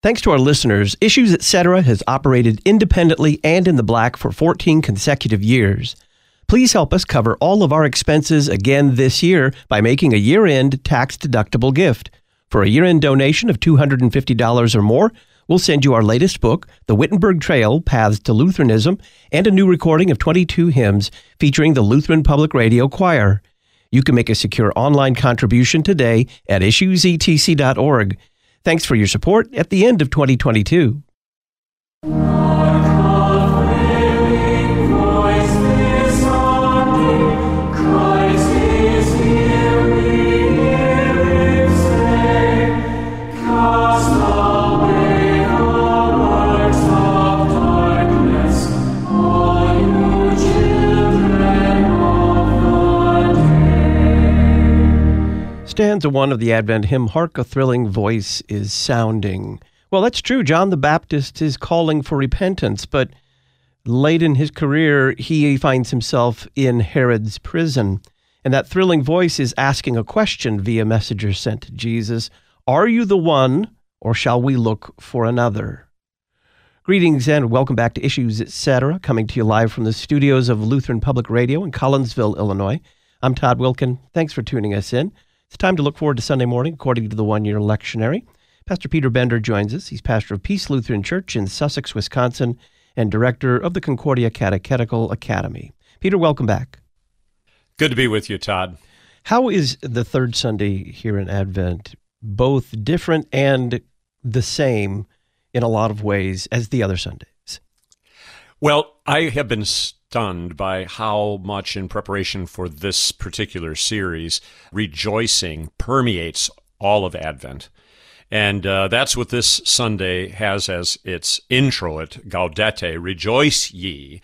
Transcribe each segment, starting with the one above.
Thanks to our listeners, Issues Etc. has operated independently and in the black for 14 consecutive years. Please help us cover all of our expenses again this year by making a year end tax deductible gift. For a year end donation of $250 or more, we'll send you our latest book, The Wittenberg Trail Paths to Lutheranism, and a new recording of 22 hymns featuring the Lutheran Public Radio Choir. You can make a secure online contribution today at issuesetc.org. Thanks for your support at the end of 2022. Stanza one of the Advent hymn, Hark a Thrilling Voice is Sounding. Well, that's true. John the Baptist is calling for repentance, but late in his career, he finds himself in Herod's prison. And that thrilling voice is asking a question via messenger sent to Jesus Are you the one, or shall we look for another? Greetings and welcome back to Issues Etc., coming to you live from the studios of Lutheran Public Radio in Collinsville, Illinois. I'm Todd Wilken. Thanks for tuning us in. It's time to look forward to Sunday morning according to the one year lectionary. Pastor Peter Bender joins us. He's pastor of Peace Lutheran Church in Sussex, Wisconsin, and director of the Concordia Catechetical Academy. Peter, welcome back. Good to be with you, Todd. How is the third Sunday here in Advent both different and the same in a lot of ways as the other Sundays? Well, I have been stunned by how much, in preparation for this particular series, rejoicing permeates all of Advent. And uh, that's what this Sunday has as its introit, Gaudete, rejoice ye.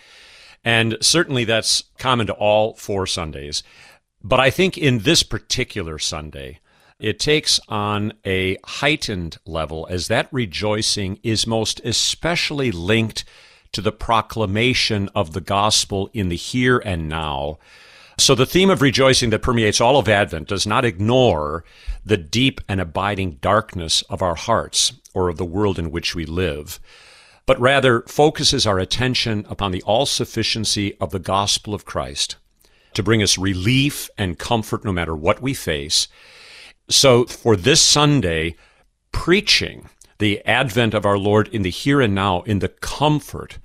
And certainly that's common to all four Sundays. But I think in this particular Sunday, it takes on a heightened level as that rejoicing is most especially linked to the proclamation of the gospel in the here and now. So the theme of rejoicing that permeates all of Advent does not ignore the deep and abiding darkness of our hearts or of the world in which we live, but rather focuses our attention upon the all sufficiency of the gospel of Christ to bring us relief and comfort no matter what we face. So for this Sunday, preaching the advent of our Lord in the here and now, in the comfort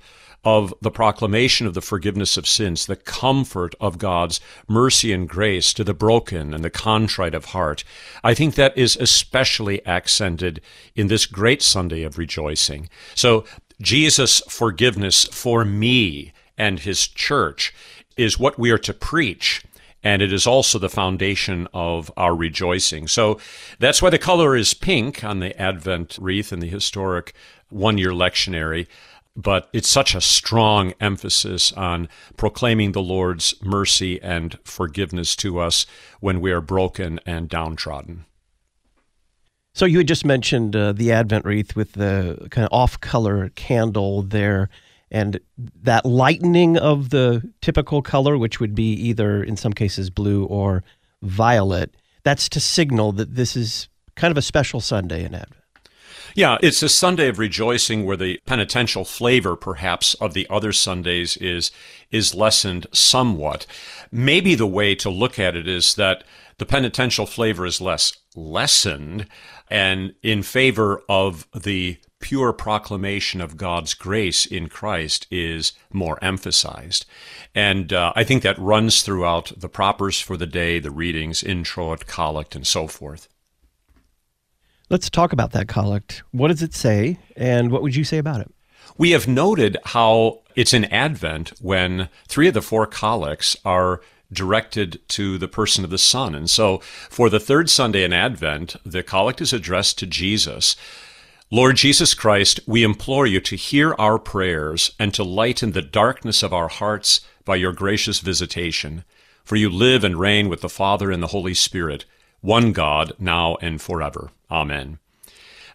of the proclamation of the forgiveness of sins, the comfort of God's mercy and grace to the broken and the contrite of heart. I think that is especially accented in this great Sunday of rejoicing. So, Jesus' forgiveness for me and his church is what we are to preach and it is also the foundation of our rejoicing. So that's why the color is pink on the Advent wreath in the historic one year lectionary. But it's such a strong emphasis on proclaiming the Lord's mercy and forgiveness to us when we are broken and downtrodden. So you had just mentioned uh, the Advent wreath with the kind of off-color candle there and that lightening of the typical color, which would be either in some cases blue or violet, that's to signal that this is kind of a special Sunday in Advent. Yeah, it's a Sunday of rejoicing where the penitential flavor, perhaps, of the other Sundays is is lessened somewhat. Maybe the way to look at it is that the penitential flavor is less lessened and in favor of the pure proclamation of God's grace in Christ is more emphasized. And uh, I think that runs throughout the propers for the day, the readings, introit, collect, and so forth. Let's talk about that collect. What does it say, and what would you say about it? We have noted how it's in Advent when three of the four collects are directed to the person of the Son. And so for the third Sunday in Advent, the collect is addressed to Jesus. Lord Jesus Christ, we implore you to hear our prayers and to lighten the darkness of our hearts by your gracious visitation. For you live and reign with the Father and the Holy Spirit, one God, now and forever. Amen.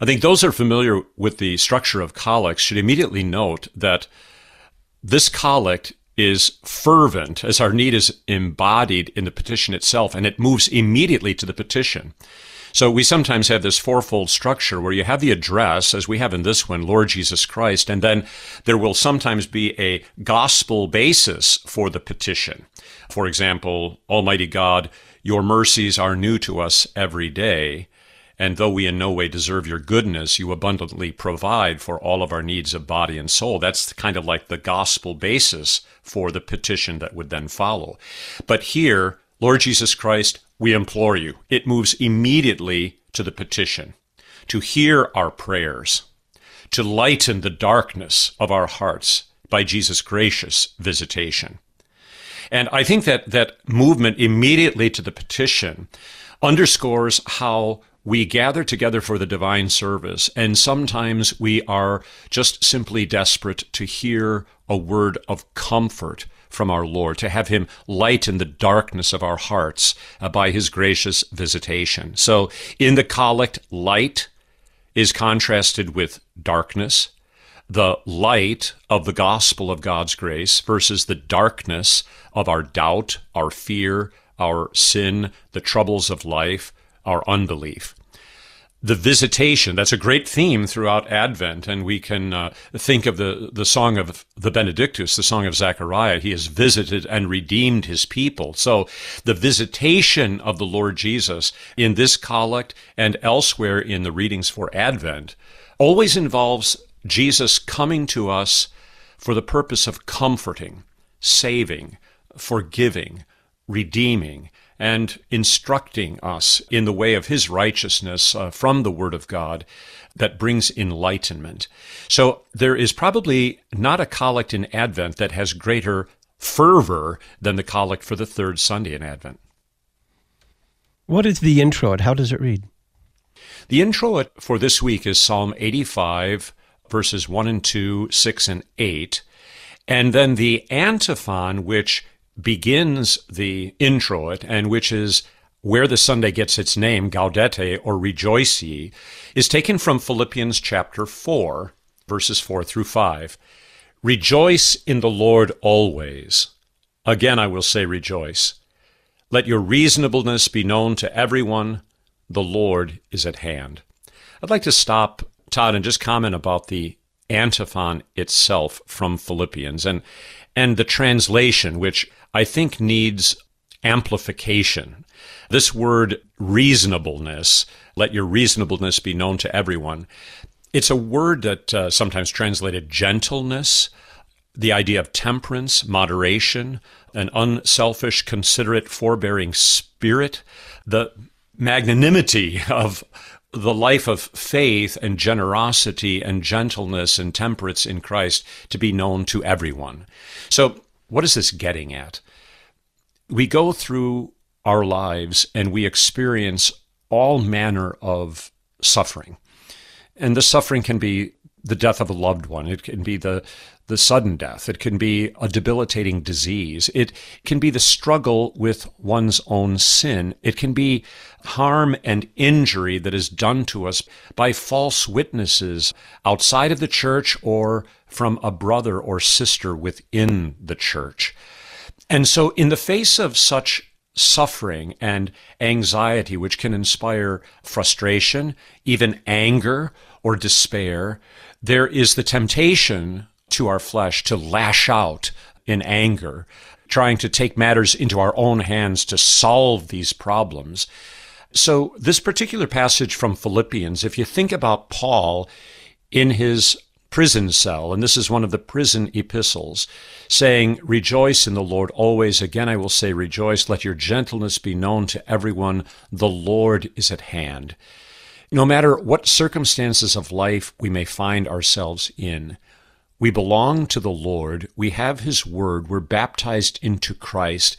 I think those who are familiar with the structure of collects should immediately note that this collect is fervent as our need is embodied in the petition itself, and it moves immediately to the petition. So we sometimes have this fourfold structure where you have the address, as we have in this one, Lord Jesus Christ, and then there will sometimes be a gospel basis for the petition. For example, Almighty God, your mercies are new to us every day. And though we in no way deserve your goodness, you abundantly provide for all of our needs of body and soul. That's kind of like the gospel basis for the petition that would then follow. But here, Lord Jesus Christ, we implore you. It moves immediately to the petition, to hear our prayers, to lighten the darkness of our hearts by Jesus' gracious visitation. And I think that that movement immediately to the petition underscores how we gather together for the divine service, and sometimes we are just simply desperate to hear a word of comfort from our Lord, to have Him lighten the darkness of our hearts uh, by His gracious visitation. So in the collect, light is contrasted with darkness, the light of the gospel of God's grace versus the darkness of our doubt, our fear, our sin, the troubles of life, our unbelief the visitation. That's a great theme throughout Advent, and we can uh, think of the the song of the Benedictus, the song of Zechariah. He has visited and redeemed his people. So the visitation of the Lord Jesus in this collect and elsewhere in the readings for Advent always involves Jesus coming to us for the purpose of comforting, saving, forgiving, redeeming and instructing us in the way of his righteousness uh, from the word of God that brings enlightenment. So there is probably not a collect in Advent that has greater fervor than the collect for the third Sunday in Advent. What is the introit? How does it read? The introit for this week is Psalm 85, verses 1 and 2, 6 and 8. And then the antiphon, which begins the introit and which is where the Sunday gets its name, Gaudete or Rejoice ye, is taken from Philippians chapter 4, verses 4 through 5. Rejoice in the Lord always. Again, I will say rejoice. Let your reasonableness be known to everyone. The Lord is at hand. I'd like to stop, Todd, and just comment about the antiphon itself from Philippians and, and the translation, which I think needs amplification. This word reasonableness, let your reasonableness be known to everyone. It's a word that uh, sometimes translated gentleness, the idea of temperance, moderation, an unselfish, considerate, forbearing spirit, the magnanimity of the life of faith and generosity and gentleness and temperance in Christ to be known to everyone. So, what is this getting at? we go through our lives and we experience all manner of suffering. And the suffering can be the death of a loved one. It can be the, the sudden death. It can be a debilitating disease. It can be the struggle with one's own sin. It can be harm and injury that is done to us by false witnesses outside of the church or from a brother or sister within the church. And so, in the face of such suffering and anxiety, which can inspire frustration, even anger or despair, there is the temptation to our flesh to lash out in anger, trying to take matters into our own hands to solve these problems. So, this particular passage from Philippians, if you think about Paul in his prison cell, and this is one of the prison epistles, saying, Rejoice in the Lord always. Again, I will say, Rejoice. Let your gentleness be known to everyone. The Lord is at hand. No matter what circumstances of life we may find ourselves in, we belong to the Lord. We have His Word. We're baptized into Christ.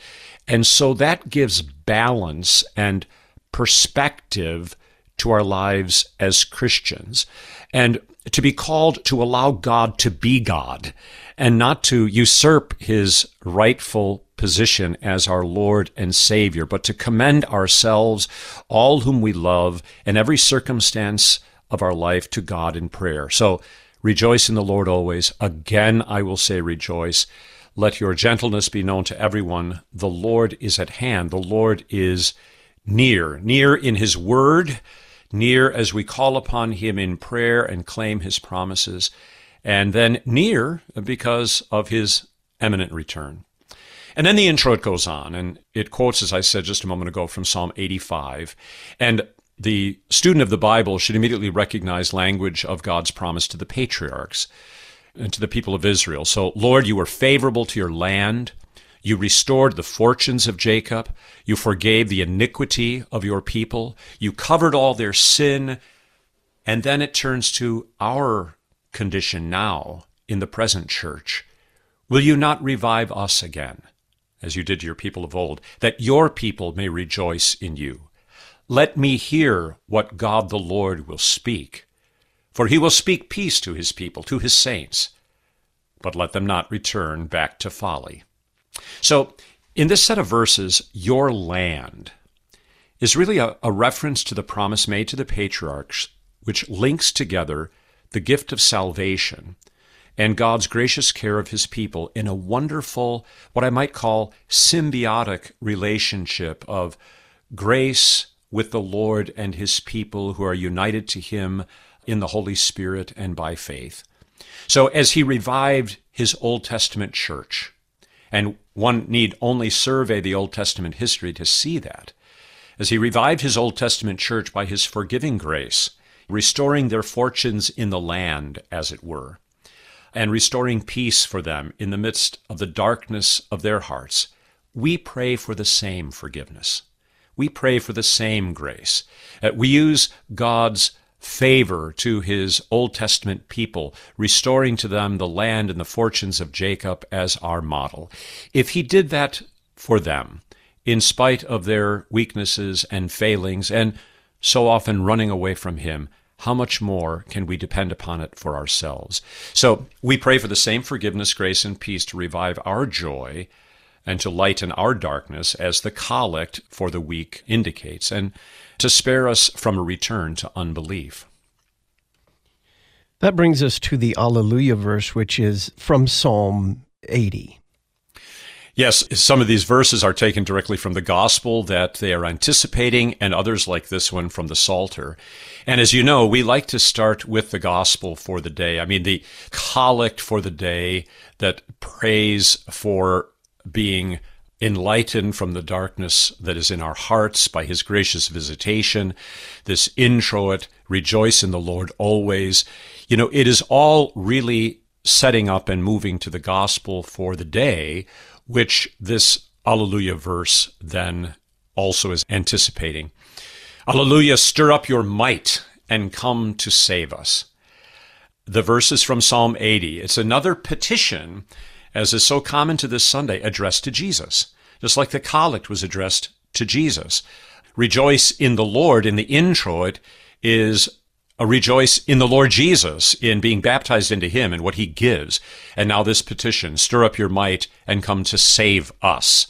And so that gives balance and perspective to our lives as Christians. And to be called to allow God to be God and not to usurp his rightful position as our Lord and Savior, but to commend ourselves, all whom we love, and every circumstance of our life to God in prayer. So rejoice in the Lord always. Again, I will say rejoice. Let your gentleness be known to everyone. The Lord is at hand. The Lord is near, near in his word, near as we call upon him in prayer and claim his promises, and then near because of his imminent return. And then the introit goes on, and it quotes, as I said just a moment ago, from Psalm 85. And the student of the Bible should immediately recognize language of God's promise to the patriarchs and to the people of Israel. So, Lord, you were favorable to your land. You restored the fortunes of Jacob. You forgave the iniquity of your people. You covered all their sin. And then it turns to our condition now in the present church. Will you not revive us again? as you did your people of old, that your people may rejoice in you. Let me hear what God the Lord will speak. For he will speak peace to his people, to his saints, but let them not return back to folly. So, in this set of verses, your land is really a, a reference to the promise made to the patriarchs, which links together the gift of salvation and God's gracious care of his people in a wonderful, what I might call symbiotic relationship of grace with the Lord and his people who are united to him in the Holy Spirit and by faith. So as he revived his Old Testament church, and one need only survey the Old Testament history to see that, as he revived his Old Testament church by his forgiving grace, restoring their fortunes in the land, as it were, and restoring peace for them in the midst of the darkness of their hearts, we pray for the same forgiveness. We pray for the same grace. Uh, we use God's favor to his Old Testament people, restoring to them the land and the fortunes of Jacob as our model. If he did that for them, in spite of their weaknesses and failings, and so often running away from him, how much more can we depend upon it for ourselves? So we pray for the same forgiveness, grace, and peace to revive our joy and to lighten our darkness, as the collect for the week indicates, and to spare us from a return to unbelief. That brings us to the Alleluia verse, which is from Psalm 80. Yes, some of these verses are taken directly from the gospel that they are anticipating, and others like this one from the Psalter. And as you know, we like to start with the gospel for the day. I mean, the collect for the day that prays for being enlightened from the darkness that is in our hearts by his gracious visitation, this introit, rejoice in the Lord always. You know, it is all really setting up and moving to the gospel for the day which this Alleluia verse then also is anticipating. Alleluia, stir up your might and come to save us. The verse is from Psalm 80. It's another petition, as is so common to this Sunday, addressed to Jesus, just like the collect was addressed to Jesus. Rejoice in the Lord in the introit is a rejoice in the Lord Jesus, in being baptized into him and what he gives. And now this petition, stir up your might and come to save us.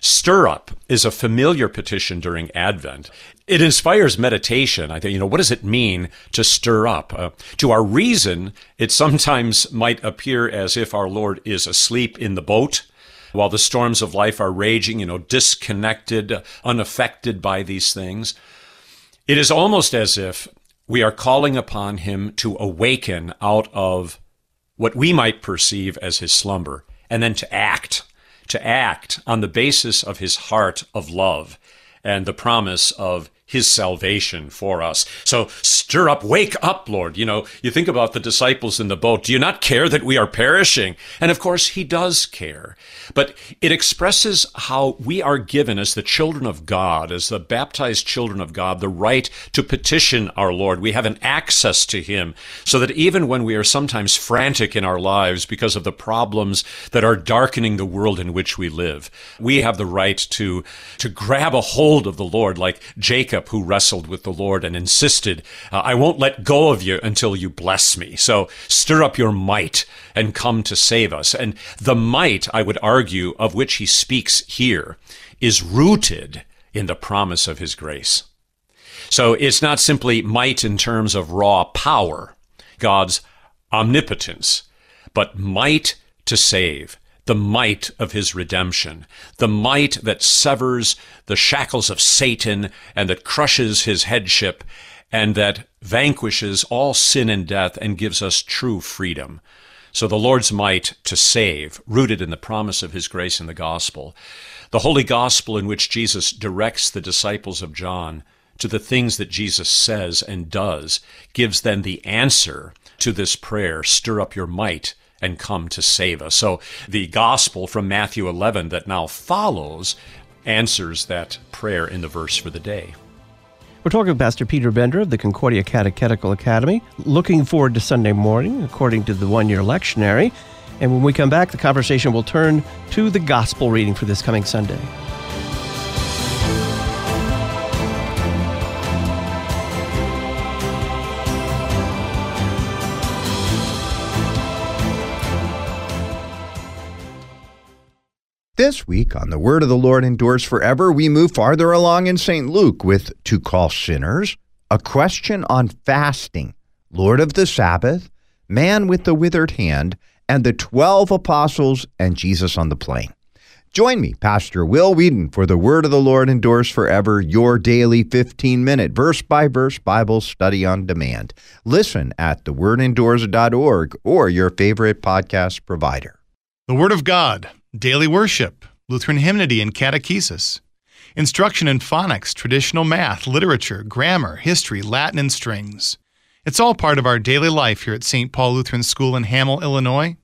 Stir up is a familiar petition during Advent. It inspires meditation. I think, you know, what does it mean to stir up? Uh, to our reason, it sometimes might appear as if our Lord is asleep in the boat while the storms of life are raging, you know, disconnected, unaffected by these things. It is almost as if we are calling upon him to awaken out of what we might perceive as his slumber and then to act, to act on the basis of his heart of love and the promise of his salvation for us. So stir up, wake up, Lord. You know, you think about the disciples in the boat. Do you not care that we are perishing? And of course, he does care. But it expresses how we are given as the children of God, as the baptized children of God, the right to petition our Lord. We have an access to him so that even when we are sometimes frantic in our lives because of the problems that are darkening the world in which we live, we have the right to, to grab a hold of the Lord like Jacob Jacob, who wrestled with the Lord and insisted, uh, I won't let go of you until you bless me. So stir up your might and come to save us. And the might, I would argue, of which he speaks here is rooted in the promise of his grace. So it's not simply might in terms of raw power, God's omnipotence, but might to save, the might of his redemption, the might that severs the shackles of Satan and that crushes his headship and that vanquishes all sin and death and gives us true freedom. So the Lord's might to save, rooted in the promise of his grace in the gospel. The holy gospel in which Jesus directs the disciples of John to the things that Jesus says and does gives then the answer to this prayer, stir up your might and come to save us. So the gospel from Matthew 11 that now follows answers that prayer in the verse for the day. We're talking with Pastor Peter Bender of the Concordia Catechetical Academy. Looking forward to Sunday morning, according to the one year lectionary. And when we come back, the conversation will turn to the gospel reading for this coming Sunday. This week on The Word of the Lord Endures Forever, we move farther along in St. Luke with To Call Sinners, a question on fasting, Lord of the Sabbath, man with the withered hand, and the 12 apostles and Jesus on the plain. Join me, Pastor Will Weedon, for The Word of the Lord Endures Forever, your daily 15 minute verse by verse Bible study on demand. Listen at thewordendures.org or your favorite podcast provider. The Word of God daily worship, Lutheran hymnody and catechesis, instruction in phonics, traditional math, literature, grammar, history, Latin, and strings. It's all part of our daily life here at St. Paul Lutheran School in Hamel, Illinois.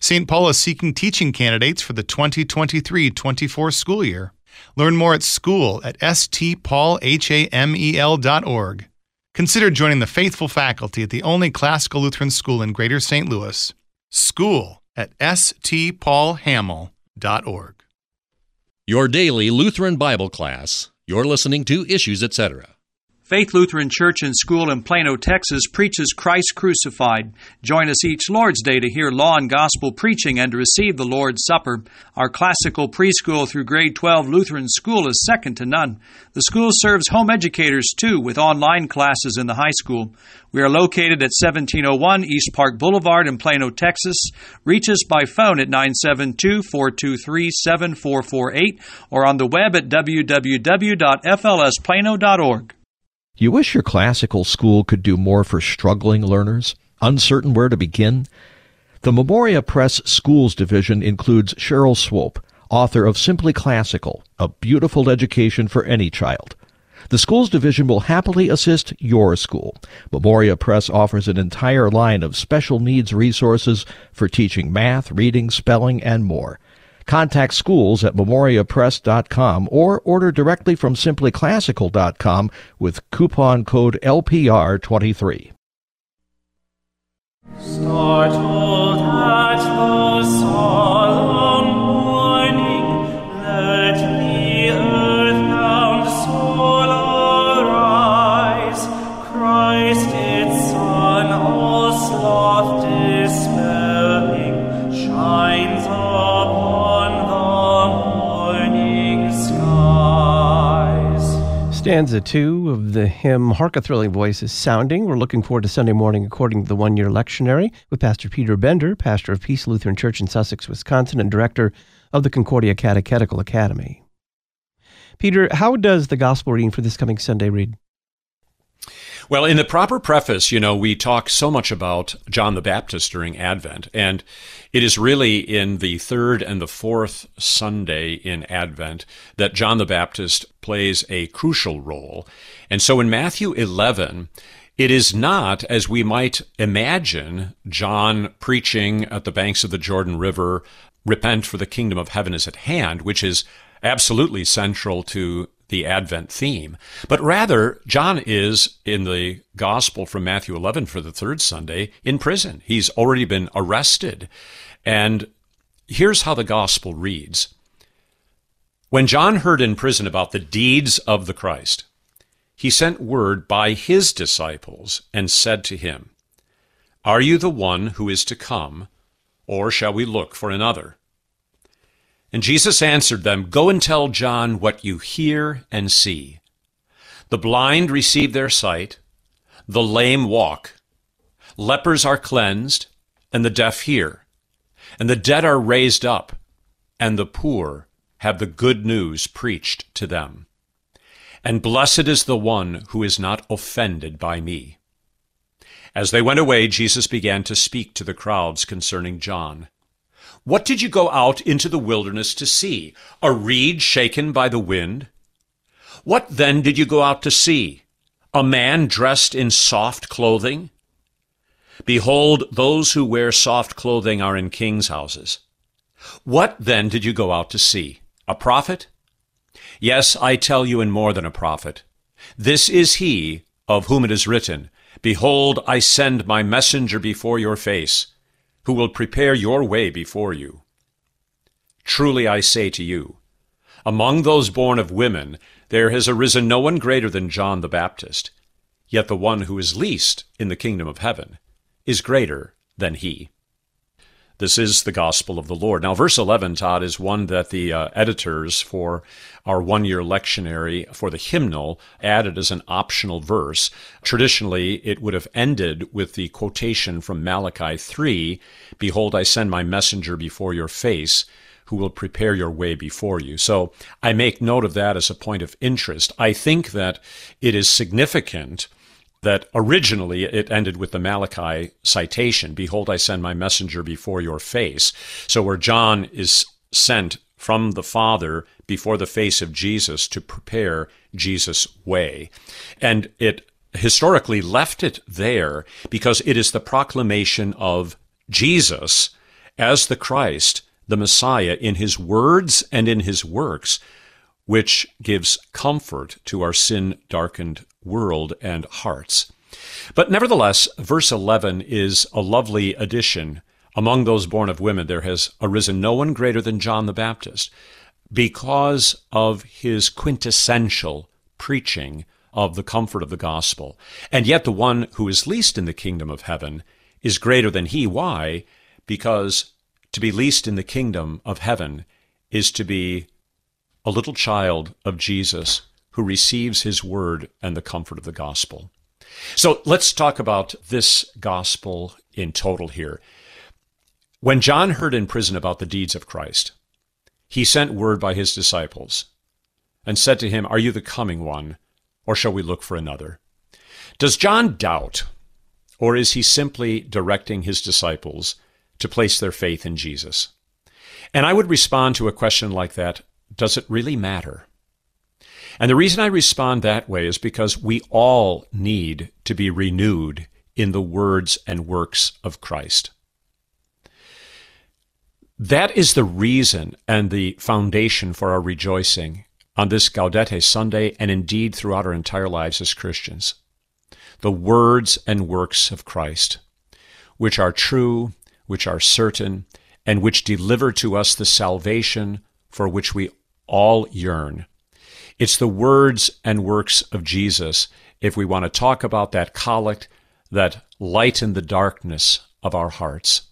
St. Paul is seeking teaching candidates for the 2023 24 school year. Learn more at school at stpaulhamel.org. Consider joining the faithful faculty at the only classical Lutheran school in Greater St. Louis. School at stpaulhamel.org. Your daily Lutheran Bible class. You're listening to Issues, etc. Faith Lutheran Church and School in Plano, Texas preaches Christ crucified. Join us each Lord's Day to hear law and gospel preaching and to receive the Lord's Supper. Our classical preschool through grade 12 Lutheran school is second to none. The school serves home educators too with online classes in the high school. We are located at 1701 East Park Boulevard in Plano, Texas. Reach us by phone at 972 423 7448 or on the web at www.flsplano.org. You wish your classical school could do more for struggling learners, uncertain where to begin? The Memoria Press Schools Division includes Cheryl Swope, author of Simply Classical, a beautiful education for any child. The Schools Division will happily assist your school. Memoria Press offers an entire line of special needs resources for teaching math, reading, spelling, and more. Contact schools at memoriapress.com or order directly from simplyclassical.com with coupon code LPR23. Startled Stanza two of the hymn Hark a Thrilling Voice is sounding. We're looking forward to Sunday morning according to the one year lectionary with Pastor Peter Bender, pastor of Peace Lutheran Church in Sussex, Wisconsin, and director of the Concordia Catechetical Academy. Peter, how does the gospel reading for this coming Sunday read? Well, in the proper preface, you know, we talk so much about John the Baptist during Advent, and it is really in the third and the fourth Sunday in Advent that John the Baptist plays a crucial role. And so in Matthew 11, it is not, as we might imagine, John preaching at the banks of the Jordan River, repent for the kingdom of heaven is at hand, which is absolutely central to the Advent theme. But rather, John is in the Gospel from Matthew 11 for the third Sunday in prison. He's already been arrested. And here's how the Gospel reads When John heard in prison about the deeds of the Christ, he sent word by his disciples and said to him, Are you the one who is to come, or shall we look for another? And Jesus answered them, Go and tell John what you hear and see. The blind receive their sight, the lame walk, lepers are cleansed, and the deaf hear, and the dead are raised up, and the poor have the good news preached to them. And blessed is the one who is not offended by me. As they went away, Jesus began to speak to the crowds concerning John. What did you go out into the wilderness to see? A reed shaken by the wind? What then did you go out to see? A man dressed in soft clothing? Behold, those who wear soft clothing are in kings' houses. What then did you go out to see? A prophet? Yes, I tell you, and more than a prophet. This is he of whom it is written, Behold, I send my messenger before your face, who will prepare your way before you. Truly I say to you, among those born of women, there has arisen no one greater than John the Baptist, yet the one who is least in the kingdom of heaven is greater than he. This is the gospel of the Lord. Now, verse 11, Todd, is one that the uh, editors for our one year lectionary for the hymnal added as an optional verse. Traditionally, it would have ended with the quotation from Malachi 3 Behold, I send my messenger before your face who will prepare your way before you. So I make note of that as a point of interest. I think that it is significant that originally it ended with the Malachi citation Behold, I send my messenger before your face. So, where John is sent from the Father before the face of Jesus to prepare Jesus' way. And it historically left it there because it is the proclamation of Jesus as the Christ, the Messiah, in his words and in his works, which gives comfort to our sin darkened world and hearts. But nevertheless, verse 11 is a lovely addition. Among those born of women, there has arisen no one greater than John the Baptist because of his quintessential preaching of the comfort of the gospel. And yet, the one who is least in the kingdom of heaven is greater than he. Why? Because to be least in the kingdom of heaven is to be a little child of Jesus who receives his word and the comfort of the gospel. So let's talk about this gospel in total here. When John heard in prison about the deeds of Christ, he sent word by his disciples and said to him, Are you the coming one, or shall we look for another? Does John doubt, or is he simply directing his disciples to place their faith in Jesus? And I would respond to a question like that Does it really matter? And the reason I respond that way is because we all need to be renewed in the words and works of Christ. That is the reason and the foundation for our rejoicing on this Gaudete Sunday and indeed throughout our entire lives as Christians. The words and works of Christ, which are true, which are certain, and which deliver to us the salvation for which we all yearn. It's the words and works of Jesus if we want to talk about that collect that lighten the darkness of our hearts.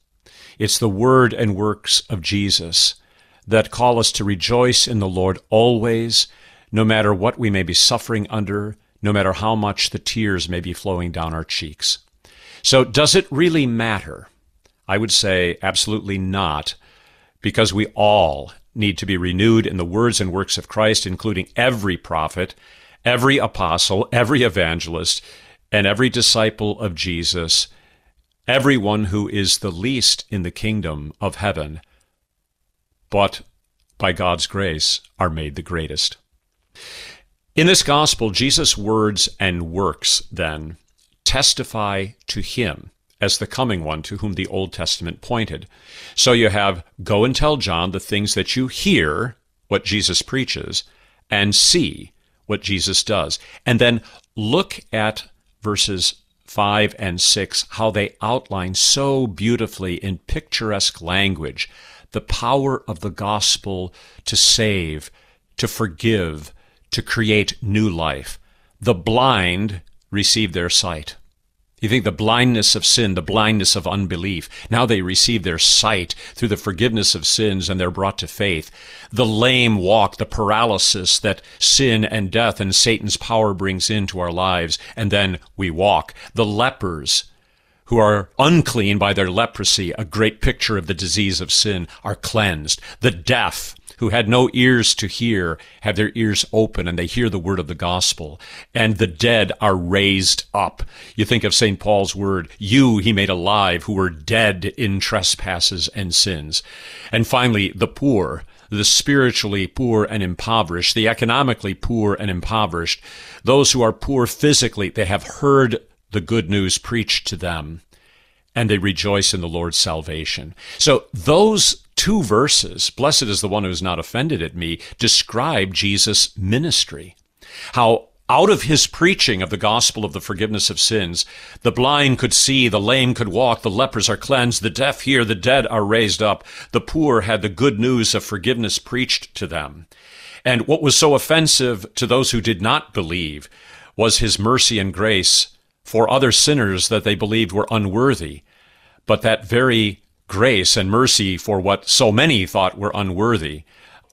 It's the word and works of Jesus that call us to rejoice in the Lord always, no matter what we may be suffering under, no matter how much the tears may be flowing down our cheeks. So, does it really matter? I would say absolutely not, because we all need to be renewed in the words and works of Christ, including every prophet, every apostle, every evangelist, and every disciple of Jesus, everyone who is the least in the kingdom of heaven, but by God's grace are made the greatest. In this gospel, Jesus' words and works, then, testify to him as the coming one to whom the Old Testament pointed. So you have go and tell John the things that you hear, what Jesus preaches, and see what Jesus does. And then look at verses 5 and 6, how they outline so beautifully in picturesque language the power of the gospel to save, to forgive, to create new life. The blind receive their sight. You think the blindness of sin, the blindness of unbelief, now they receive their sight through the forgiveness of sins and they're brought to faith. The lame walk, the paralysis that sin and death and Satan's power brings into our lives, and then we walk. The lepers who are unclean by their leprosy, a great picture of the disease of sin, are cleansed. The deaf, who had no ears to hear, have their ears open and they hear the word of the gospel. And the dead are raised up. You think of St. Paul's word, you he made alive who were dead in trespasses and sins. And finally, the poor, the spiritually poor and impoverished, the economically poor and impoverished, those who are poor physically, they have heard the good news preached to them and they rejoice in the Lord's salvation. So those two verses, blessed is the one who is not offended at me, describe Jesus' ministry. How out of his preaching of the gospel of the forgiveness of sins, the blind could see, the lame could walk, the lepers are cleansed, the deaf hear, the dead are raised up, the poor had the good news of forgiveness preached to them. And what was so offensive to those who did not believe was his mercy and grace for other sinners that they believed were unworthy. But that very grace and mercy for what so many thought were unworthy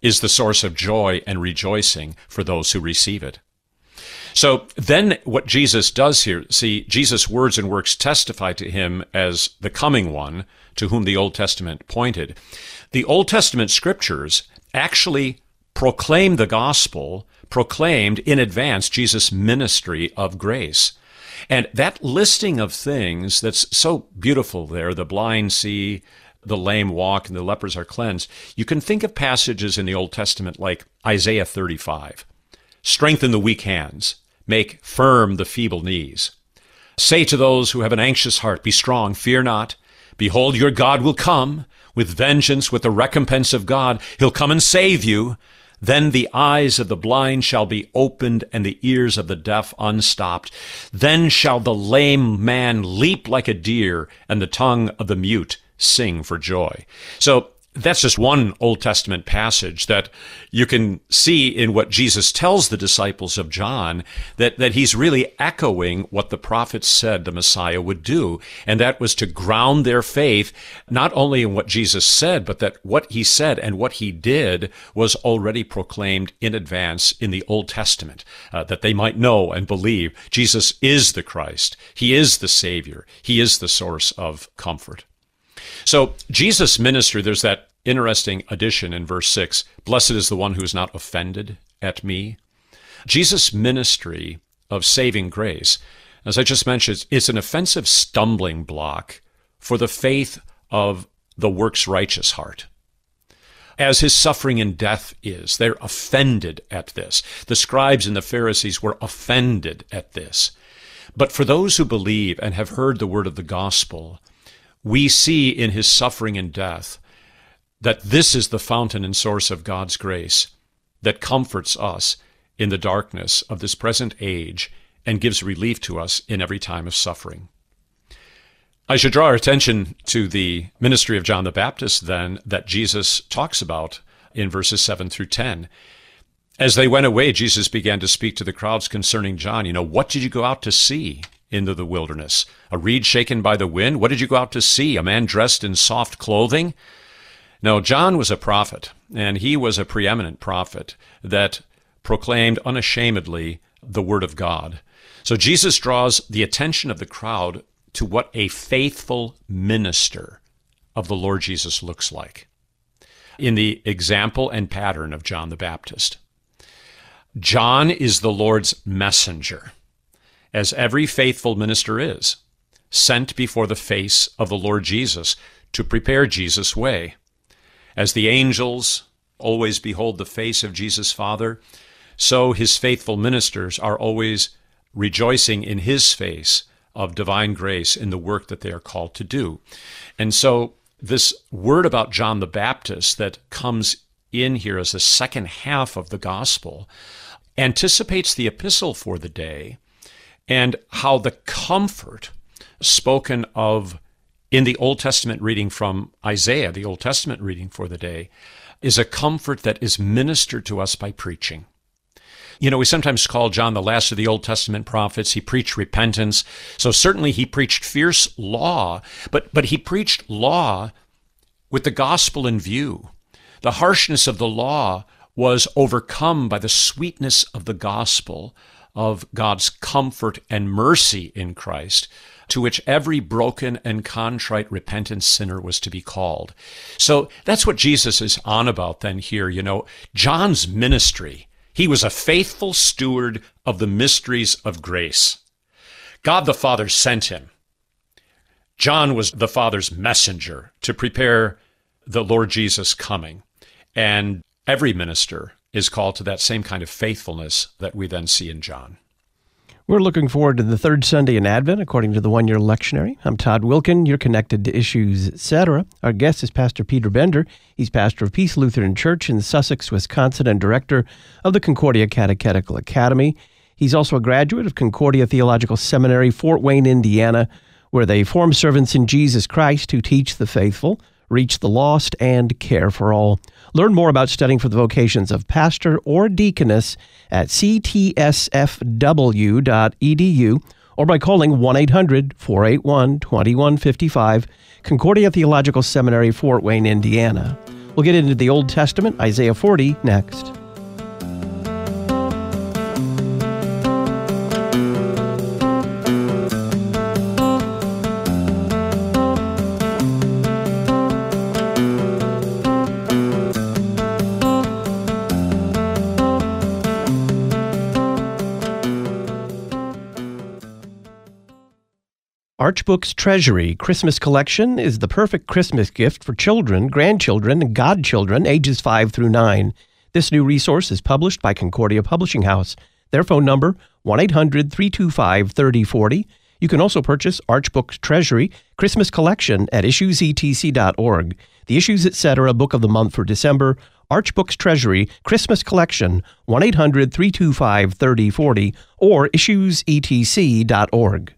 is the source of joy and rejoicing for those who receive it. So then what Jesus does here, see, Jesus' words and works testify to him as the coming one to whom the Old Testament pointed. The Old Testament scriptures actually proclaim the gospel, proclaimed in advance Jesus' ministry of grace. And that listing of things that's so beautiful there, the blind see, the lame walk, and the lepers are cleansed, you can think of passages in the Old Testament like Isaiah 35. Strengthen the weak hands, make firm the feeble knees. Say to those who have an anxious heart, Be strong, fear not. Behold, your God will come with vengeance, with the recompense of God. He'll come and save you. Then the eyes of the blind shall be opened and the ears of the deaf unstopped. Then shall the lame man leap like a deer and the tongue of the mute sing for joy. So that's just one Old Testament passage that you can see in what Jesus tells the disciples of John that, that he's really echoing what the prophets said the Messiah would do. And that was to ground their faith not only in what Jesus said, but that what he said and what he did was already proclaimed in advance in the Old Testament, uh, that they might know and believe Jesus is the Christ. He is the Savior. He is the source of comfort. So Jesus' ministry, there's that interesting addition in verse 6 Blessed is the one who is not offended at me. Jesus' ministry of saving grace, as I just mentioned, is an offensive stumbling block for the faith of the works righteous heart. As his suffering and death is, they're offended at this. The scribes and the Pharisees were offended at this. But for those who believe and have heard the word of the gospel, we see in his suffering and death that this is the fountain and source of God's grace that comforts us in the darkness of this present age and gives relief to us in every time of suffering. I should draw our attention to the ministry of John the Baptist, then, that Jesus talks about in verses 7 through 10. As they went away, Jesus began to speak to the crowds concerning John. You know, what did you go out to see? Into the wilderness? A reed shaken by the wind? What did you go out to see? A man dressed in soft clothing? No, John was a prophet, and he was a preeminent prophet that proclaimed unashamedly the Word of God. So Jesus draws the attention of the crowd to what a faithful minister of the Lord Jesus looks like in the example and pattern of John the Baptist. John is the Lord's messenger as every faithful minister is, sent before the face of the Lord Jesus to prepare Jesus' way. As the angels always behold the face of Jesus' Father, so his faithful ministers are always rejoicing in his face of divine grace in the work that they are called to do. And so, this word about John the Baptist that comes in here as the second half of the gospel anticipates the epistle for the day and how the comfort spoken of in the Old Testament reading from Isaiah, the Old Testament reading for the day, is a comfort that is ministered to us by preaching. You know, we sometimes call John the last of the Old Testament prophets. He preached repentance. So certainly he preached fierce law, but, but he preached law with the gospel in view. The harshness of the law was overcome by the sweetness of the gospel of God's comfort and mercy in Christ, to which every broken and contrite repentant sinner was to be called. So that's what Jesus is on about then here. You know, John's ministry, he was a faithful steward of the mysteries of grace. God the Father sent him. John was the Father's messenger to prepare the Lord Jesus coming. And every minister is called to that same kind of faithfulness that we then see in John. We're looking forward to the third Sunday in Advent, according to the one year lectionary. I'm Todd Wilken. You're connected to Issues, etc. Our guest is Pastor Peter Bender. He's pastor of Peace Lutheran Church in Sussex, Wisconsin, and director of the Concordia Catechetical Academy. He's also a graduate of Concordia Theological Seminary, Fort Wayne, Indiana, where they form servants in Jesus Christ who teach the faithful, reach the lost, and care for all. Learn more about studying for the vocations of pastor or deaconess at ctsfw.edu or by calling 1 800 481 2155, Concordia Theological Seminary, Fort Wayne, Indiana. We'll get into the Old Testament, Isaiah 40, next. Archbook's Treasury Christmas Collection is the perfect Christmas gift for children, grandchildren, and godchildren ages 5 through 9. This new resource is published by Concordia Publishing House. Their phone number 1-800-325-3040. You can also purchase Archbook's Treasury Christmas Collection at issuesetc.org. The Issues Etc. Book of the Month for December, Archbook's Treasury Christmas Collection 1-800-325-3040 or issuesetc.org.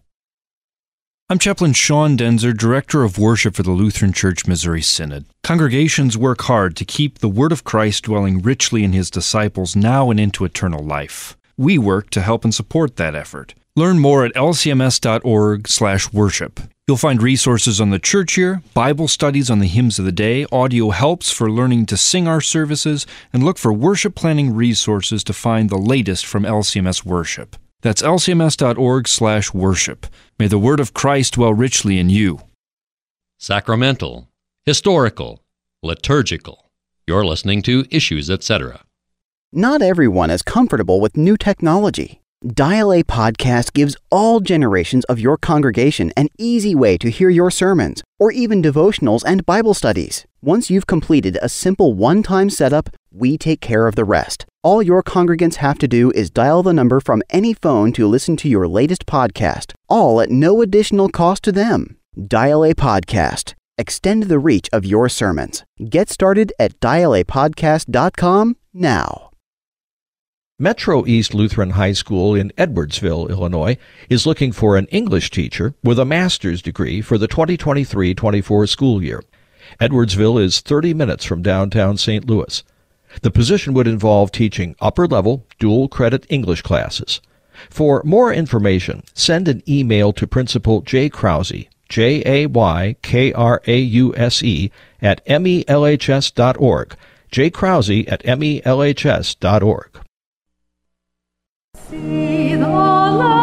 I'm Chaplain Sean Daenzer, Director of Worship for the Lutheran Church Missouri Synod. Congregations work hard to keep the Word of Christ dwelling richly in His disciples now and into eternal life. We work to help and support that effort. Learn more at lcms.org/worship. You'll find resources on the church year, Bible studies on the hymns of the day, audio helps for learning to sing our services, and look for worship planning resources to find the latest from LCMS worship. That's lcms.org/worship. May the word of Christ dwell richly in you. Sacramental, historical, liturgical. You're listening to Issues, etc. Not everyone is comfortable with new technology. Dial A Podcast gives all generations of your congregation an easy way to hear your sermons, or even devotionals and Bible studies. Once you've completed a simple one time setup, we take care of the rest. All your congregants have to do is dial the number from any phone to listen to your latest podcast, all at no additional cost to them. Dial A Podcast. Extend the reach of your sermons. Get started at dialapodcast.com now. Metro East Lutheran High School in Edwardsville, Illinois, is looking for an English teacher with a master's degree for the 2023 24 school year. Edwardsville is 30 minutes from downtown St. Louis. The position would involve teaching upper level, dual credit English classes. For more information, send an email to Principal Jay Krause, J A Y K R A U S E, at melhs.org. Jay Krause at melhs.org. See the Lamb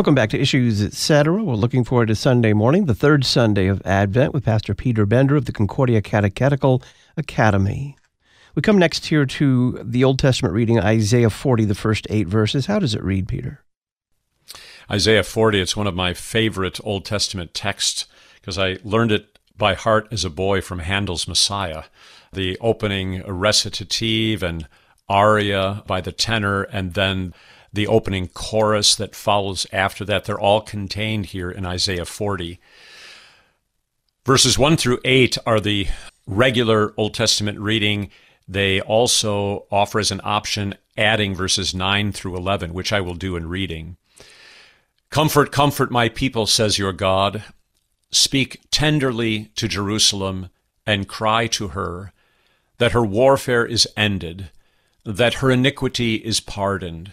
Welcome back to Issues Etc. We're looking forward to Sunday morning, the third Sunday of Advent, with Pastor Peter Bender of the Concordia Catechetical Academy. We come next here to the Old Testament reading, Isaiah 40, the first eight verses. How does it read, Peter? Isaiah 40, it's one of my favorite Old Testament texts because I learned it by heart as a boy from Handel's Messiah. The opening recitative and aria by the tenor, and then the opening chorus that follows after that, they're all contained here in Isaiah 40. Verses 1 through 8 are the regular Old Testament reading. They also offer as an option adding verses 9 through 11, which I will do in reading. Comfort, comfort my people, says your God. Speak tenderly to Jerusalem and cry to her. that her warfare is ended, that her iniquity is pardoned,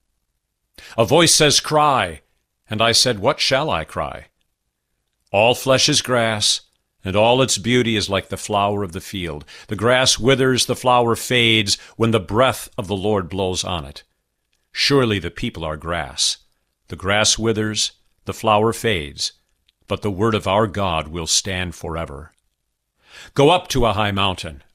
A voice says, Cry. And I said, What shall I cry? All flesh is grass, and all its beauty is like the flower of the field. The grass withers, the flower fades, when the breath of the Lord blows on it. Surely the people are grass. The grass withers, the flower fades, but the word of our God will stand forever. Go up to a high mountain.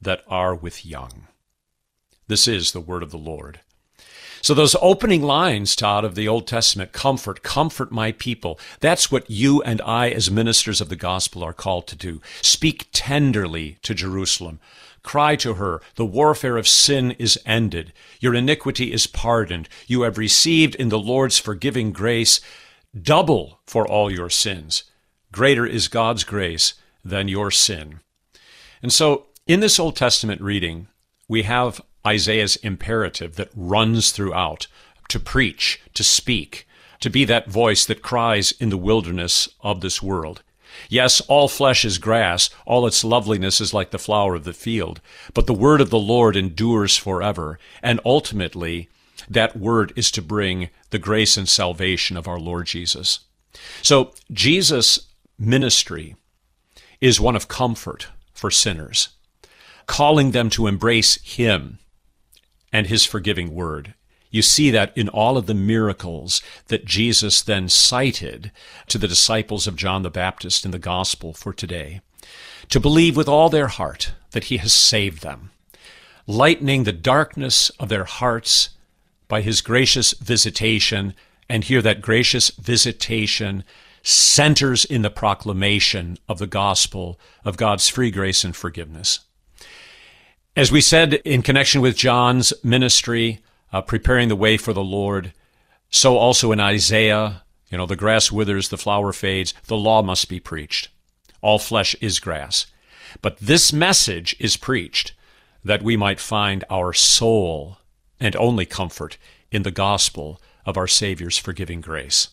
that are with young. This is the word of the Lord. So those opening lines, Todd, of the Old Testament, comfort, comfort my people. That's what you and I as ministers of the gospel are called to do. Speak tenderly to Jerusalem. Cry to her, the warfare of sin is ended. Your iniquity is pardoned. You have received in the Lord's forgiving grace double for all your sins. Greater is God's grace than your sin. And so in this Old Testament reading, we have Isaiah's imperative that runs throughout to preach, to speak, to be that voice that cries in the wilderness of this world. Yes, all flesh is grass, all its loveliness is like the flower of the field, but the word of the Lord endures forever, and ultimately, that word is to bring the grace and salvation of our Lord Jesus. So, Jesus' ministry is one of comfort for sinners calling them to embrace Him and His forgiving word. You see that in all of the miracles that Jesus then cited to the disciples of John the Baptist in the gospel for today. To believe with all their heart that He has saved them, lightening the darkness of their hearts by His gracious visitation, and here that gracious visitation centers in the proclamation of the gospel of God's free grace and forgiveness. As we said in connection with John's ministry, uh, preparing the way for the Lord, so also in Isaiah, you know, the grass withers, the flower fades, the law must be preached. All flesh is grass. But this message is preached that we might find our sole and only comfort in the gospel of our Savior's forgiving grace.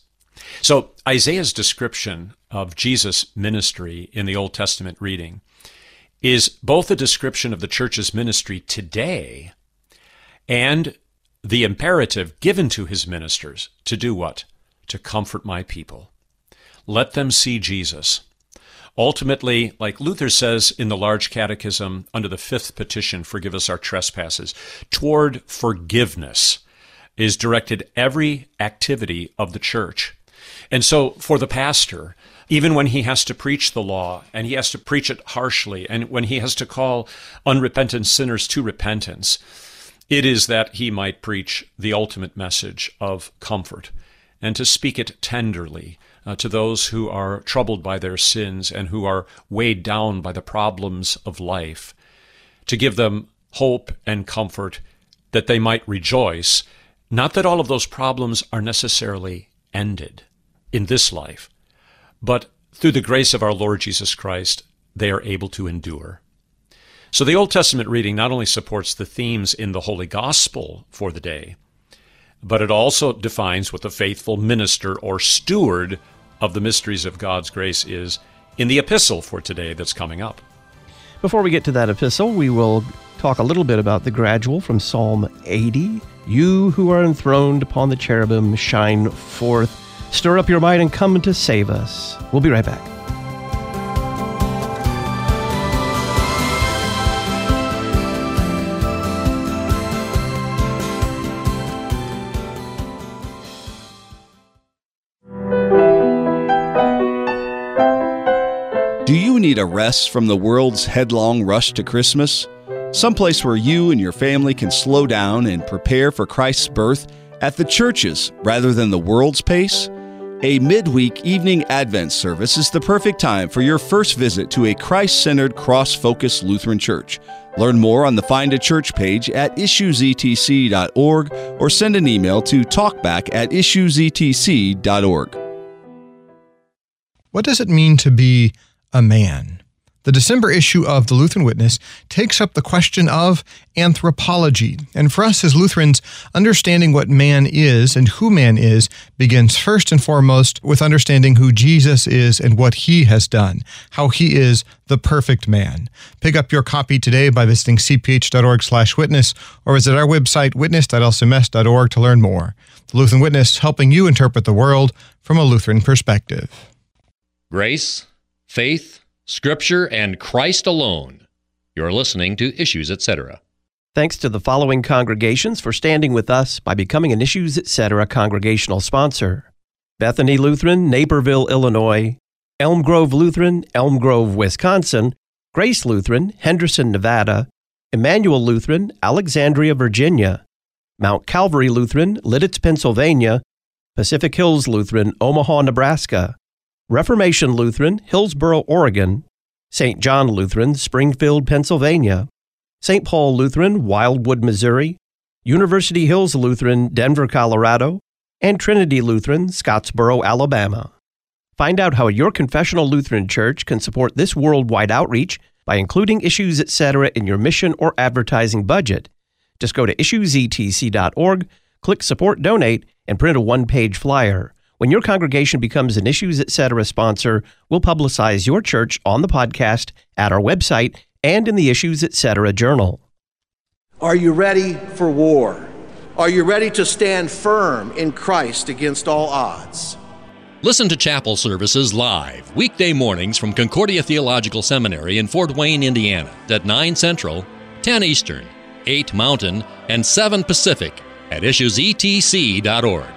So Isaiah's description of Jesus' ministry in the Old Testament reading is both a description of the church's ministry today and the imperative given to his ministers to do what? To comfort my people. Let them see Jesus. Ultimately, like Luther says in the Large Catechism under the fifth petition, Forgive us our trespasses, toward forgiveness is directed every activity of the church. And so for the pastor, even when he has to preach the law and he has to preach it harshly and when he has to call unrepentant sinners to repentance, it is that he might preach the ultimate message of comfort and to speak it tenderly uh, to those who are troubled by their sins and who are weighed down by the problems of life, to give them hope and comfort that they might rejoice. Not that all of those problems are necessarily ended in this life, but through the grace of our Lord Jesus Christ, they are able to endure. So the Old Testament reading not only supports the themes in the Holy Gospel for the day, but it also defines what the faithful minister or steward of the mysteries of God's grace is in the epistle for today that's coming up. Before we get to that epistle, we will talk a little bit about the gradual from Psalm 80. You who are enthroned upon the cherubim, shine forth Stir up your mind and come to save us. We'll be right back. Do you need a rest from the world's headlong rush to Christmas? Someplace where you and your family can slow down and prepare for Christ's birth at the church's rather than the world's pace? A midweek evening Advent service is the perfect time for your first visit to a Christ centered, cross focused Lutheran church. Learn more on the Find a Church page at issuesetc.org or send an email to talkback at issuesetc.org. What does it mean to be a man? The December issue of the Lutheran Witness takes up the question of anthropology. And for us as Lutherans, understanding what man is and who man is begins first and foremost with understanding who Jesus is and what he has done, how he is the perfect man. Pick up your copy today by visiting cph.org/witness or visit our website witness.lcms.org to learn more. The Lutheran Witness helping you interpret the world from a Lutheran perspective. Grace, faith, Scripture, and Christ alone. You're listening to Issues, etc. Thanks to the following congregations for standing with us by becoming an Issues Etc. congregational sponsor Bethany Lutheran, Naperville, Illinois, Elm Grove Lutheran, Elm Grove, Wisconsin, Grace Lutheran, Henderson, Nevada, Emmanuel Lutheran, Alexandria, Virginia, Mount Calvary Lutheran, Lititz, Pennsylvania, Pacific Hills Lutheran, Omaha, Nebraska, Reformation Lutheran, Hillsboro, Oregon, St. John Lutheran, Springfield, Pennsylvania, St. Paul Lutheran, Wildwood, Missouri, University Hills Lutheran, Denver, Colorado, and Trinity Lutheran, Scottsboro, Alabama. Find out how your confessional Lutheran church can support this worldwide outreach by including issues, etc., in your mission or advertising budget. Just go to issuesetc.org, click Support Donate, and print a one page flyer. When your congregation becomes an Issues Etc. sponsor, we'll publicize your church on the podcast, at our website, and in the Issues Etc. journal. Are you ready for war? Are you ready to stand firm in Christ against all odds? Listen to chapel services live, weekday mornings from Concordia Theological Seminary in Fort Wayne, Indiana, at 9 Central, 10 Eastern, 8 Mountain, and 7 Pacific at issuesetc.org.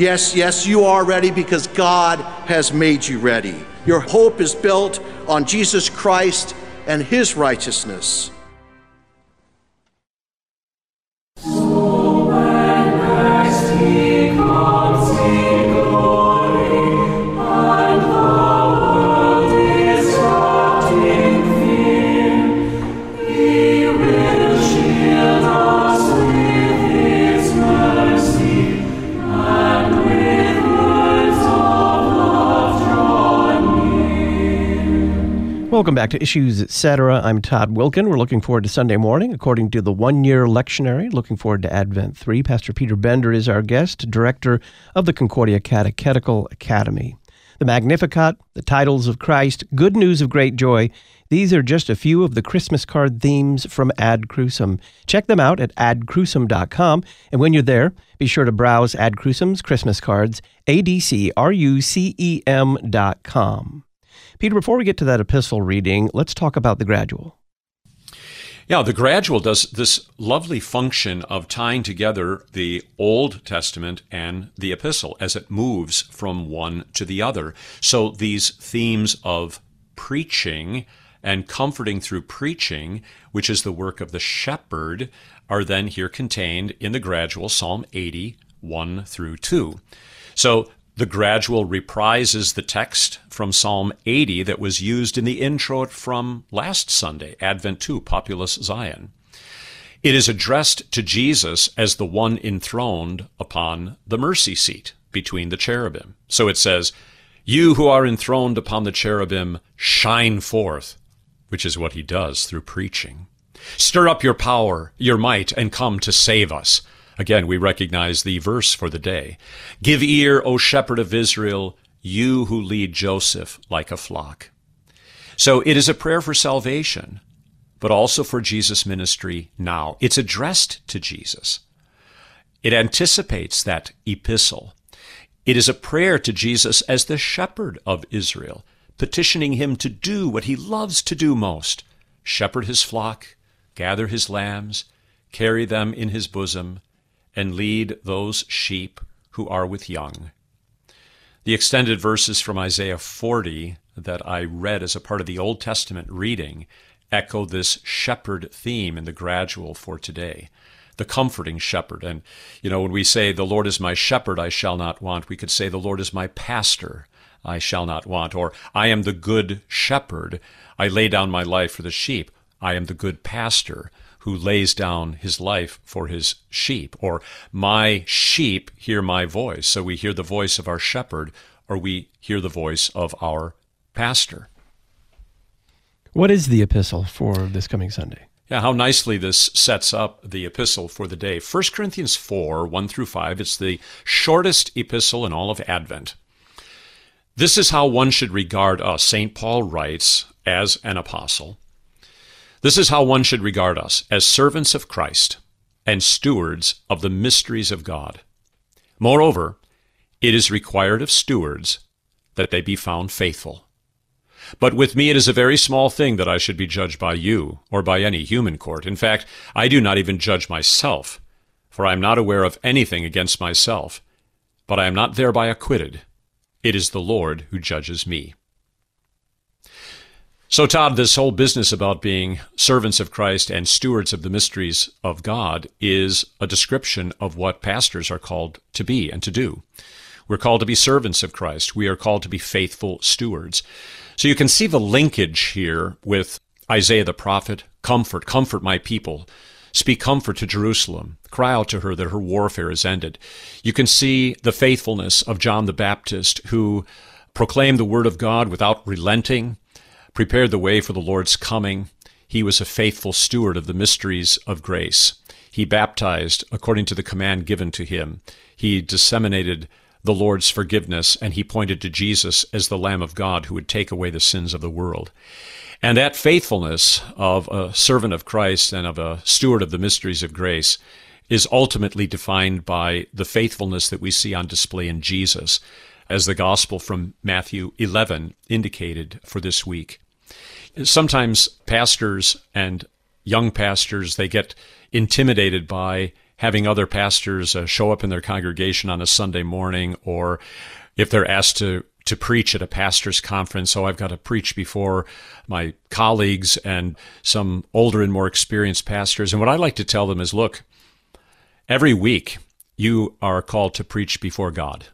Yes, yes, you are ready because God has made you ready. Your hope is built on Jesus Christ and His righteousness. Welcome back to Issues Etc. I'm Todd Wilken. We're looking forward to Sunday morning according to the one year lectionary. Looking forward to Advent 3. Pastor Peter Bender is our guest, director of the Concordia Catechetical Academy. The Magnificat, the titles of Christ, good news of great joy. These are just a few of the Christmas card themes from Ad Crucem. Check them out at adcrucem.com. And when you're there, be sure to browse Ad Crucem's Christmas cards, adcrucem.com. Peter, before we get to that epistle reading, let's talk about the gradual. Yeah, the gradual does this lovely function of tying together the Old Testament and the epistle as it moves from one to the other. So these themes of preaching and comforting through preaching, which is the work of the shepherd, are then here contained in the gradual Psalm 80, 1 through 2. So the gradual reprises the text from Psalm 80 that was used in the introit from last Sunday, Advent 2, Populus Zion. It is addressed to Jesus as the one enthroned upon the mercy seat between the cherubim. So it says, You who are enthroned upon the cherubim, shine forth, which is what he does through preaching. Stir up your power, your might, and come to save us. Again, we recognize the verse for the day. Give ear, O shepherd of Israel, you who lead Joseph like a flock. So it is a prayer for salvation, but also for Jesus' ministry now. It's addressed to Jesus. It anticipates that epistle. It is a prayer to Jesus as the shepherd of Israel, petitioning him to do what he loves to do most shepherd his flock, gather his lambs, carry them in his bosom, and lead those sheep who are with young. The extended verses from Isaiah 40 that I read as a part of the Old Testament reading echo this shepherd theme in the gradual for today. The comforting shepherd. And, you know, when we say, The Lord is my shepherd, I shall not want, we could say, The Lord is my pastor, I shall not want. Or, I am the good shepherd, I lay down my life for the sheep. I am the good pastor who lays down his life for his sheep. Or, my sheep hear my voice. So we hear the voice of our shepherd, or we hear the voice of our pastor. What is the epistle for this coming Sunday? Yeah, how nicely this sets up the epistle for the day. 1 Corinthians 4 1 through 5. It's the shortest epistle in all of Advent. This is how one should regard us. St. Paul writes, as an apostle. This is how one should regard us as servants of Christ and stewards of the mysteries of God. Moreover, it is required of stewards that they be found faithful. But with me it is a very small thing that I should be judged by you or by any human court. In fact, I do not even judge myself, for I am not aware of anything against myself, but I am not thereby acquitted. It is the Lord who judges me. So, Todd, this whole business about being servants of Christ and stewards of the mysteries of God is a description of what pastors are called to be and to do. We're called to be servants of Christ. We are called to be faithful stewards. So you can see the linkage here with Isaiah the prophet comfort, comfort my people. Speak comfort to Jerusalem. Cry out to her that her warfare is ended. You can see the faithfulness of John the Baptist, who proclaimed the word of God without relenting, prepared the way for the Lord's coming. He was a faithful steward of the mysteries of grace. He baptized according to the command given to him. He disseminated the Lord's forgiveness, and he pointed to Jesus as the Lamb of God who would take away the sins of the world. And that faithfulness of a servant of Christ and of a steward of the mysteries of grace is ultimately defined by the faithfulness that we see on display in Jesus, as the gospel from Matthew 11 indicated for this week. Sometimes pastors and young pastors, they get intimidated by having other pastors uh, show up in their congregation on a Sunday morning, or if they're asked to to preach at a pastor's conference. So I've got to preach before my colleagues and some older and more experienced pastors. And what I like to tell them is look, every week you are called to preach before God.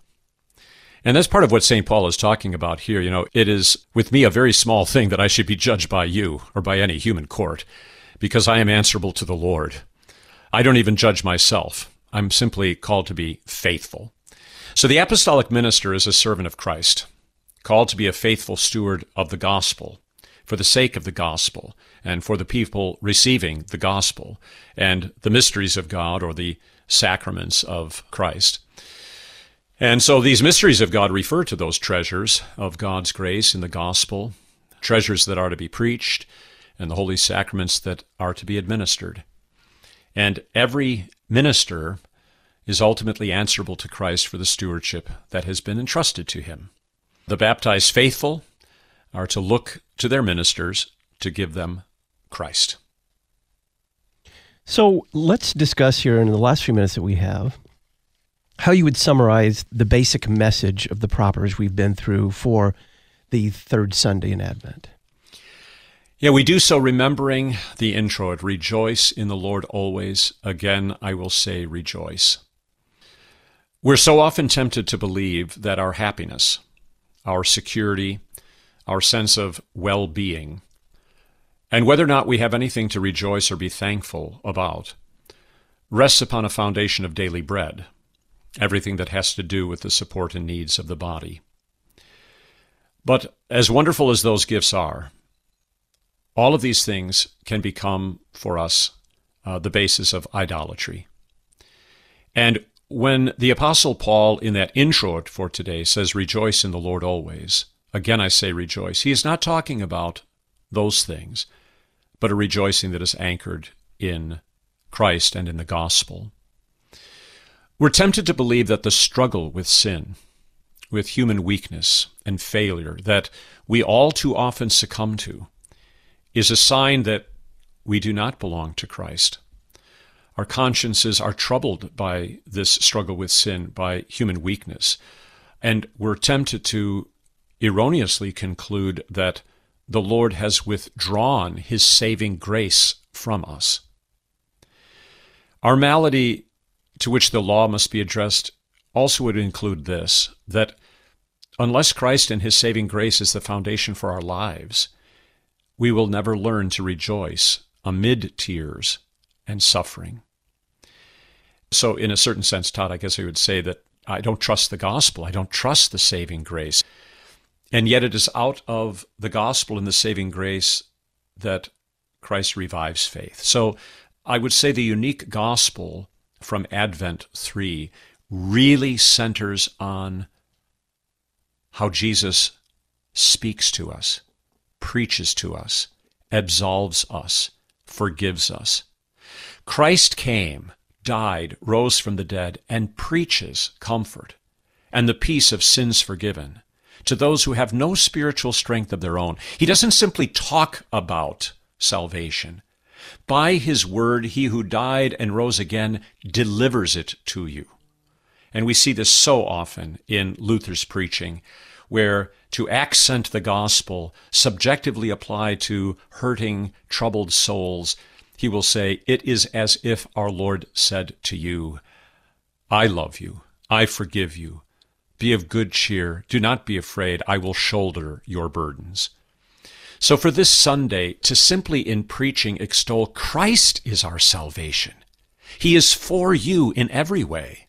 And that's part of what St. Paul is talking about here. You know, it is with me a very small thing that I should be judged by you or by any human court because I am answerable to the Lord. I don't even judge myself. I'm simply called to be faithful. So the apostolic minister is a servant of Christ, called to be a faithful steward of the gospel for the sake of the gospel and for the people receiving the gospel and the mysteries of God or the sacraments of Christ. And so these mysteries of God refer to those treasures of God's grace in the gospel, treasures that are to be preached, and the holy sacraments that are to be administered. And every minister is ultimately answerable to Christ for the stewardship that has been entrusted to him. The baptized faithful are to look to their ministers to give them Christ. So let's discuss here in the last few minutes that we have how you would summarize the basic message of the propers we've been through for the third Sunday in Advent. Yeah, we do so remembering the introit rejoice in the Lord always. Again, I will say rejoice. We're so often tempted to believe that our happiness, our security, our sense of well being, and whether or not we have anything to rejoice or be thankful about, rests upon a foundation of daily bread, everything that has to do with the support and needs of the body. But as wonderful as those gifts are, all of these things can become for us uh, the basis of idolatry. And when the Apostle Paul, in that introit for today, says, Rejoice in the Lord always, again I say rejoice, he is not talking about those things, but a rejoicing that is anchored in Christ and in the gospel. We're tempted to believe that the struggle with sin, with human weakness and failure that we all too often succumb to, is a sign that we do not belong to Christ. Our consciences are troubled by this struggle with sin, by human weakness. And we're tempted to erroneously conclude that the Lord has withdrawn his saving grace from us. Our malady to which the law must be addressed also would include this that unless Christ and his saving grace is the foundation for our lives, we will never learn to rejoice amid tears and suffering. So, in a certain sense, Todd, I guess I would say that I don't trust the gospel. I don't trust the saving grace. And yet, it is out of the gospel and the saving grace that Christ revives faith. So, I would say the unique gospel from Advent 3 really centers on how Jesus speaks to us, preaches to us, absolves us, forgives us. Christ came, died, rose from the dead, and preaches comfort and the peace of sins forgiven to those who have no spiritual strength of their own. He doesn't simply talk about salvation. By his word, he who died and rose again delivers it to you. And we see this so often in Luther's preaching, where to accent the gospel, subjectively apply to hurting, troubled souls, he will say, It is as if our Lord said to you, I love you, I forgive you. Be of good cheer, do not be afraid, I will shoulder your burdens. So for this Sunday, to simply in preaching extol Christ is our salvation. He is for you in every way.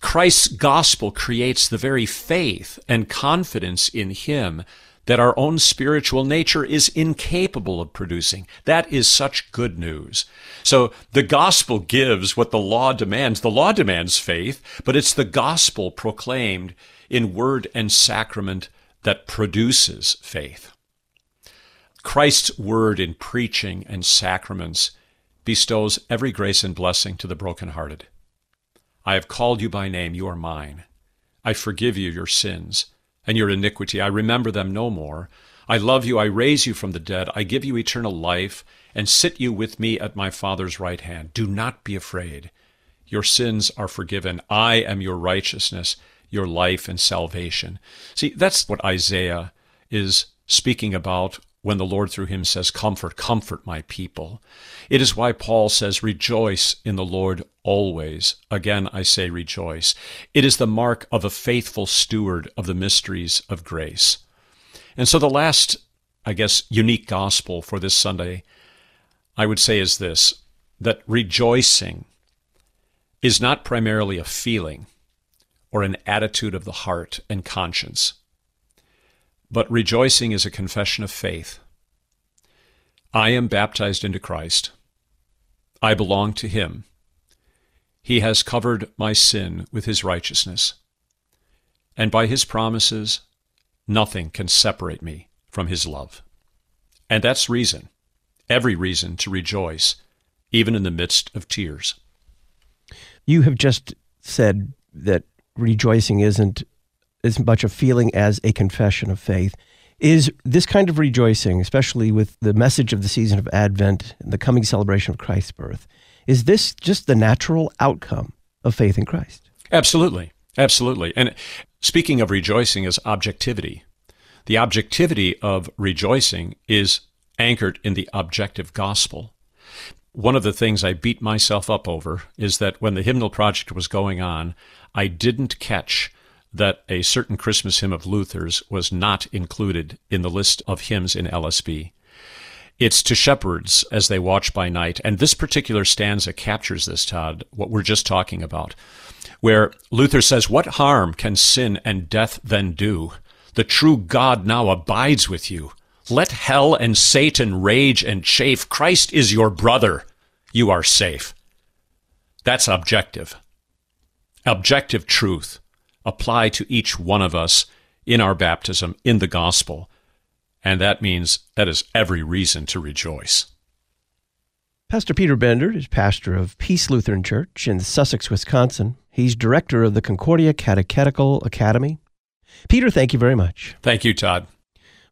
Christ's gospel creates the very faith and confidence in Him that our own spiritual nature is incapable of producing. That is such good news. So the gospel gives what the law demands. The law demands faith, but it's the gospel proclaimed in word and sacrament that produces faith. Christ's word in preaching and sacraments bestows every grace and blessing to the brokenhearted. I have called you by name, you are mine. I forgive you your sins and your iniquity. I remember them no more. I love you. I raise you from the dead. I give you eternal life and sit you with me at my Father's right hand. Do not be afraid. Your sins are forgiven. I am your righteousness, your life and salvation. See, that's what Isaiah is speaking about when the Lord through him says, Comfort, comfort my people. It is why Paul says, Rejoice in the Lord always. Again, I say rejoice. It is the mark of a faithful steward of the mysteries of grace. And so the last, I guess, unique gospel for this Sunday, I would say is this that rejoicing is not primarily a feeling or an attitude of the heart and conscience. But rejoicing is a confession of faith. I am baptized into Christ. I belong to Him. He has covered my sin with His righteousness. And by His promises, nothing can separate me from His love. And that's reason, every reason to rejoice, even in the midst of tears. You have just said that rejoicing isn't as much a feeling as a confession of faith. Is this kind of rejoicing, especially with the message of the season of Advent and the coming celebration of Christ's birth, is this just the natural outcome of faith in Christ? Absolutely. Absolutely. And speaking of rejoicing as objectivity, the objectivity of rejoicing is anchored in the objective gospel. One of the things I beat myself up over is that when the hymnal project was going on, I didn't catch that a certain Christmas hymn of Luther's was not included in the list of hymns in LSB. It's to shepherds as they watch by night. And this particular stanza captures this, Todd, what we're just talking about, where Luther says, What harm can sin and death then do? The true God now abides with you. Let hell and Satan rage and chafe. Christ is your brother. You are safe. That's objective. Objective truth apply to each one of us in our baptism in the gospel. And that means that is every reason to rejoice. Pastor Peter Bender is pastor of Peace Lutheran Church in Sussex, Wisconsin. He's director of the Concordia Catechetical Academy. Peter, thank you very much. Thank you, Todd.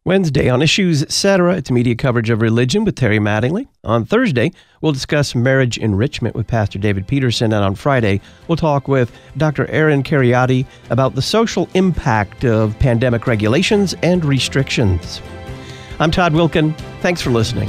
Wednesday on Issues Etc., it's media coverage of religion with Terry Mattingly. On Thursday, we'll discuss marriage enrichment with Pastor David Peterson. And on Friday, we'll talk with Dr. Aaron Kheriaty about the social impact of pandemic regulations and restrictions. I'm Todd Wilken. Thanks for listening.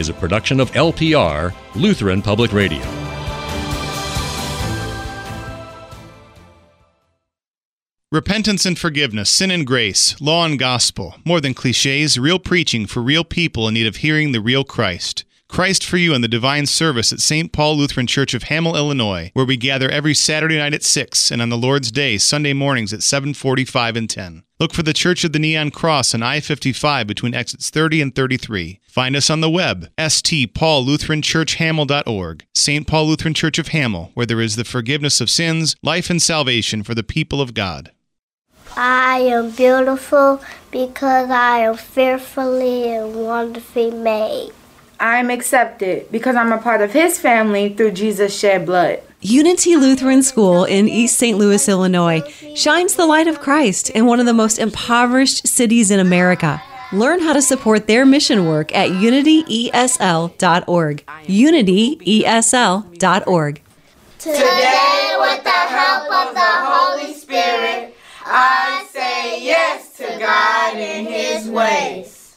is a production of LPR, Lutheran Public Radio. Repentance and forgiveness, sin and grace, law and gospel, more than cliches, real preaching for real people in need of hearing the real Christ. Christ for You and the Divine Service at St. Paul Lutheran Church of Hamel, Illinois, where we gather every Saturday night at 6 and on the Lord's Day, Sunday mornings at 7:45 and 10. Look for the Church of the Neon Cross on I-55 between exits 30 and 33. Find us on the web, stpaullutheranchurchhamel.org. St. Paul Lutheran Church of Hamel, where there is the forgiveness of sins, life and salvation for the people of God. I am beautiful because I am fearfully and wonderfully made. I'm accepted because I'm a part of his family through Jesus' shed blood. Unity Lutheran School in East St. Louis, Illinois shines the light of Christ in one of the most impoverished cities in America. Learn how to support their mission work at unityesl.org. unityesl.org. Today, with the help of the Holy Spirit, I say yes to God and His ways.